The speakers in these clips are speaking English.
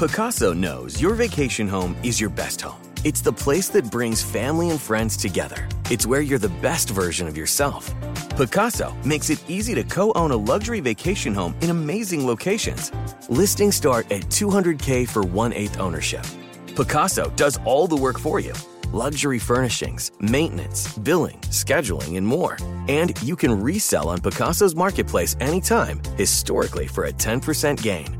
Pacaso knows your vacation home is your best home. It's the place that brings family and friends together. It's where you're the best version of yourself. Pacaso makes it easy to co own a luxury vacation home in amazing locations. Listings start at 200K for one eighth ownership. Pacaso does all the work for you luxury furnishings, maintenance, billing, scheduling, and more. And you can resell on Pacaso's marketplace anytime, historically for a 10% gain.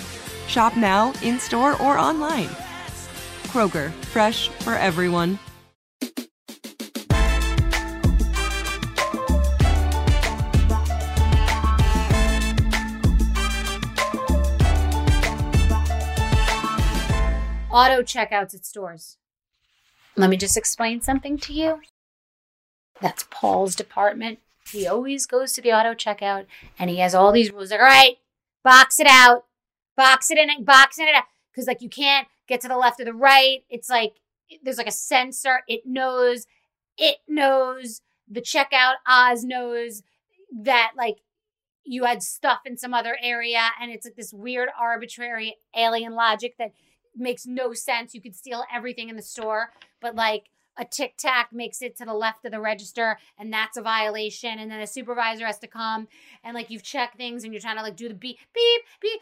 Shop now, in store, or online. Kroger, fresh for everyone. Auto checkouts at stores. Let me just explain something to you. That's Paul's department. He always goes to the auto checkout and he has all these rules like, all right, box it out, box it in, boxing it out. Cause like you can't get to the left or the right. It's like there's like a sensor. It knows, it knows the checkout Oz knows that like you had stuff in some other area and it's like this weird arbitrary alien logic that makes no sense. You could steal everything in the store, but like a tic tac makes it to the left of the register and that's a violation. And then a supervisor has to come and like you've checked things and you're trying to like do the beep, beep, beep,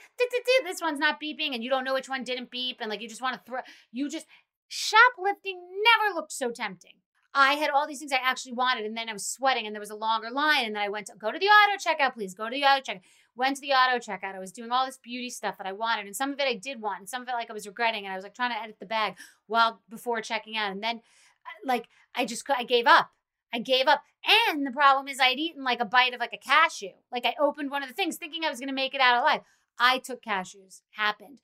this one's not beeping and you don't know which one didn't beep. And like you just want to throw, you just, shoplifting never looked so tempting. I had all these things I actually wanted, and then I was sweating, and there was a longer line, and then I went to go to the auto checkout, please go to the auto checkout. Went to the auto checkout. I was doing all this beauty stuff that I wanted, and some of it I did want, and some of it like I was regretting, and I was like trying to edit the bag while before checking out, and then like I just I gave up. I gave up, and the problem is I'd eaten like a bite of like a cashew. Like I opened one of the things thinking I was going to make it out alive. I took cashews. Happened.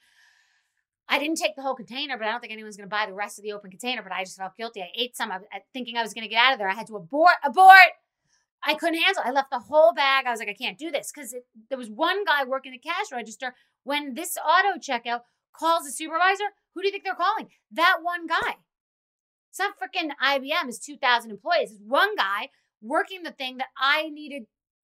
I didn't take the whole container, but I don't think anyone's going to buy the rest of the open container. But I just felt guilty. I ate some. I was thinking I was going to get out of there. I had to abort. Abort. I couldn't handle. it. I left the whole bag. I was like, I can't do this because there was one guy working the cash register. When this auto checkout calls the supervisor, who do you think they're calling? That one guy. Not freaking IBM. Two thousand employees. It's one guy working the thing that I needed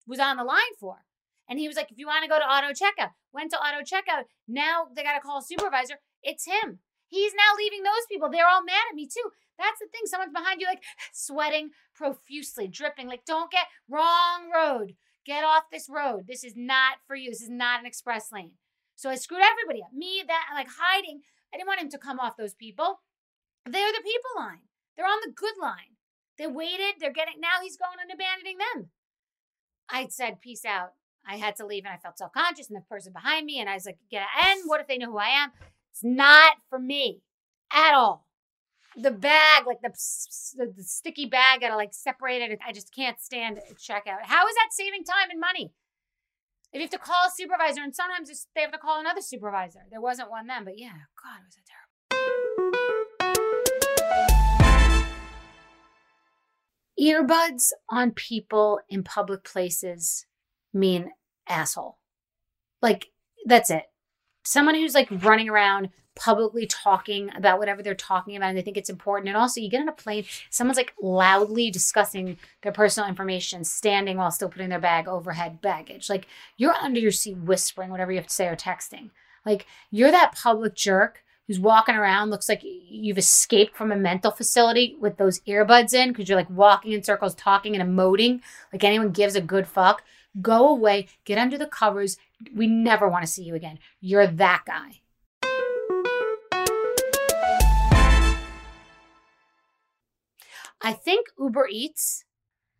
was on the line for. And he was like, if you want to go to auto checkout, went to auto checkout. Now they got to call a supervisor. It's him. He's now leaving those people. They're all mad at me too. That's the thing. Someone's behind you, like sweating profusely, dripping. Like, don't get wrong road. Get off this road. This is not for you. This is not an express lane. So I screwed everybody up. Me, that, like hiding. I didn't want him to come off those people. They're the people line. They're on the good line. They waited. They're getting, now he's going and abandoning them. I said, peace out. I had to leave and I felt self conscious and the person behind me. And I was like, yeah, and what if they know who I am? It's not for me at all. The bag, like the, the, the sticky bag, gotta like separate it. I just can't stand checkout. How is that saving time and money? If you have to call a supervisor, and sometimes they have to call another supervisor. There wasn't one then, but yeah, God, was that Earbuds on people in public places mean asshole. Like, that's it. Someone who's like running around publicly talking about whatever they're talking about and they think it's important. And also, you get on a plane, someone's like loudly discussing their personal information, standing while still putting their bag overhead baggage. Like you're under your seat whispering whatever you have to say or texting. Like you're that public jerk who's walking around, looks like you've escaped from a mental facility with those earbuds in because you're like walking in circles, talking and emoting like anyone gives a good fuck. Go away, get under the covers. We never want to see you again. You're that guy. I think Uber Eats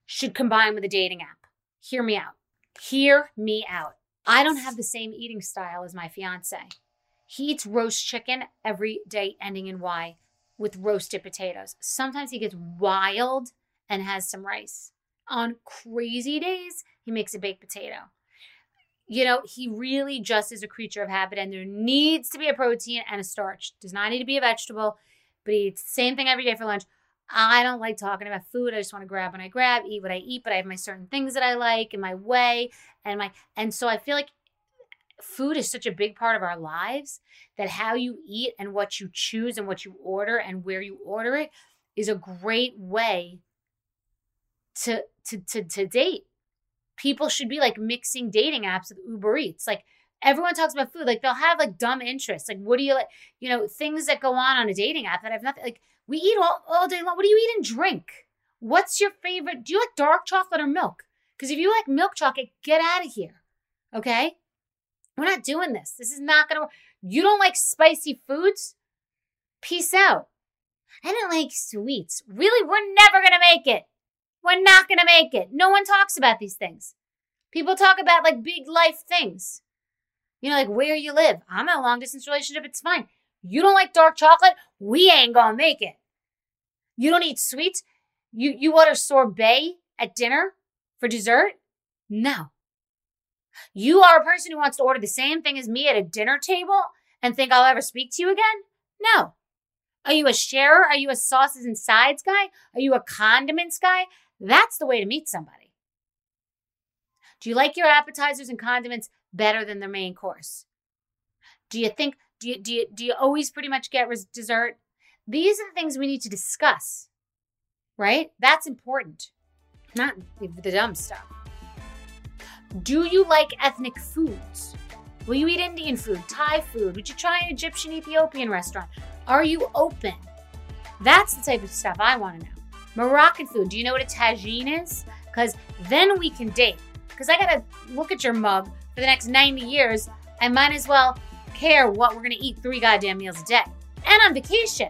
should combine with a dating app. Hear me out. Hear me out. I don't have the same eating style as my fiance. He eats roast chicken every day, ending in Y, with roasted potatoes. Sometimes he gets wild and has some rice. On crazy days, he makes a baked potato. You know, he really just is a creature of habit, and there needs to be a protein and a starch. Does not need to be a vegetable, but he eats the same thing every day for lunch. I don't like talking about food. I just want to grab when I grab, eat what I eat, but I have my certain things that I like and my way and my and so I feel like food is such a big part of our lives that how you eat and what you choose and what you order and where you order it is a great way to to to, to date. People should be like mixing dating apps with Uber Eats. Like everyone talks about food, like they'll have like dumb interests. Like what do you like, you know, things that go on on a dating app that have nothing like we eat all, all day long. What do you eat and drink? What's your favorite? Do you like dark chocolate or milk? Because if you like milk chocolate, get out of here. Okay? We're not doing this. This is not going to work. You don't like spicy foods? Peace out. I don't like sweets. Really? We're never going to make it. We're not going to make it. No one talks about these things. People talk about like big life things. You know, like where you live. I'm in a long distance relationship. It's fine. You don't like dark chocolate? We ain't gonna make it. You don't eat sweets? You you order sorbet at dinner for dessert? No. You are a person who wants to order the same thing as me at a dinner table and think I'll ever speak to you again? No. Are you a sharer? Are you a sauces and sides guy? Are you a condiments guy? That's the way to meet somebody. Do you like your appetizers and condiments better than their main course? Do you think do you do you do you always pretty much get res- dessert? These are the things we need to discuss. Right? That's important. Not the dumb stuff. Do you like ethnic foods? Will you eat Indian food, Thai food? Would you try an Egyptian Ethiopian restaurant? Are you open? That's the type of stuff I want to know. Moroccan food. Do you know what a tagine is? Because then we can date. Because I got to look at your mug for the next 90 years. I might as well care what we're going to eat three goddamn meals a day and on vacation.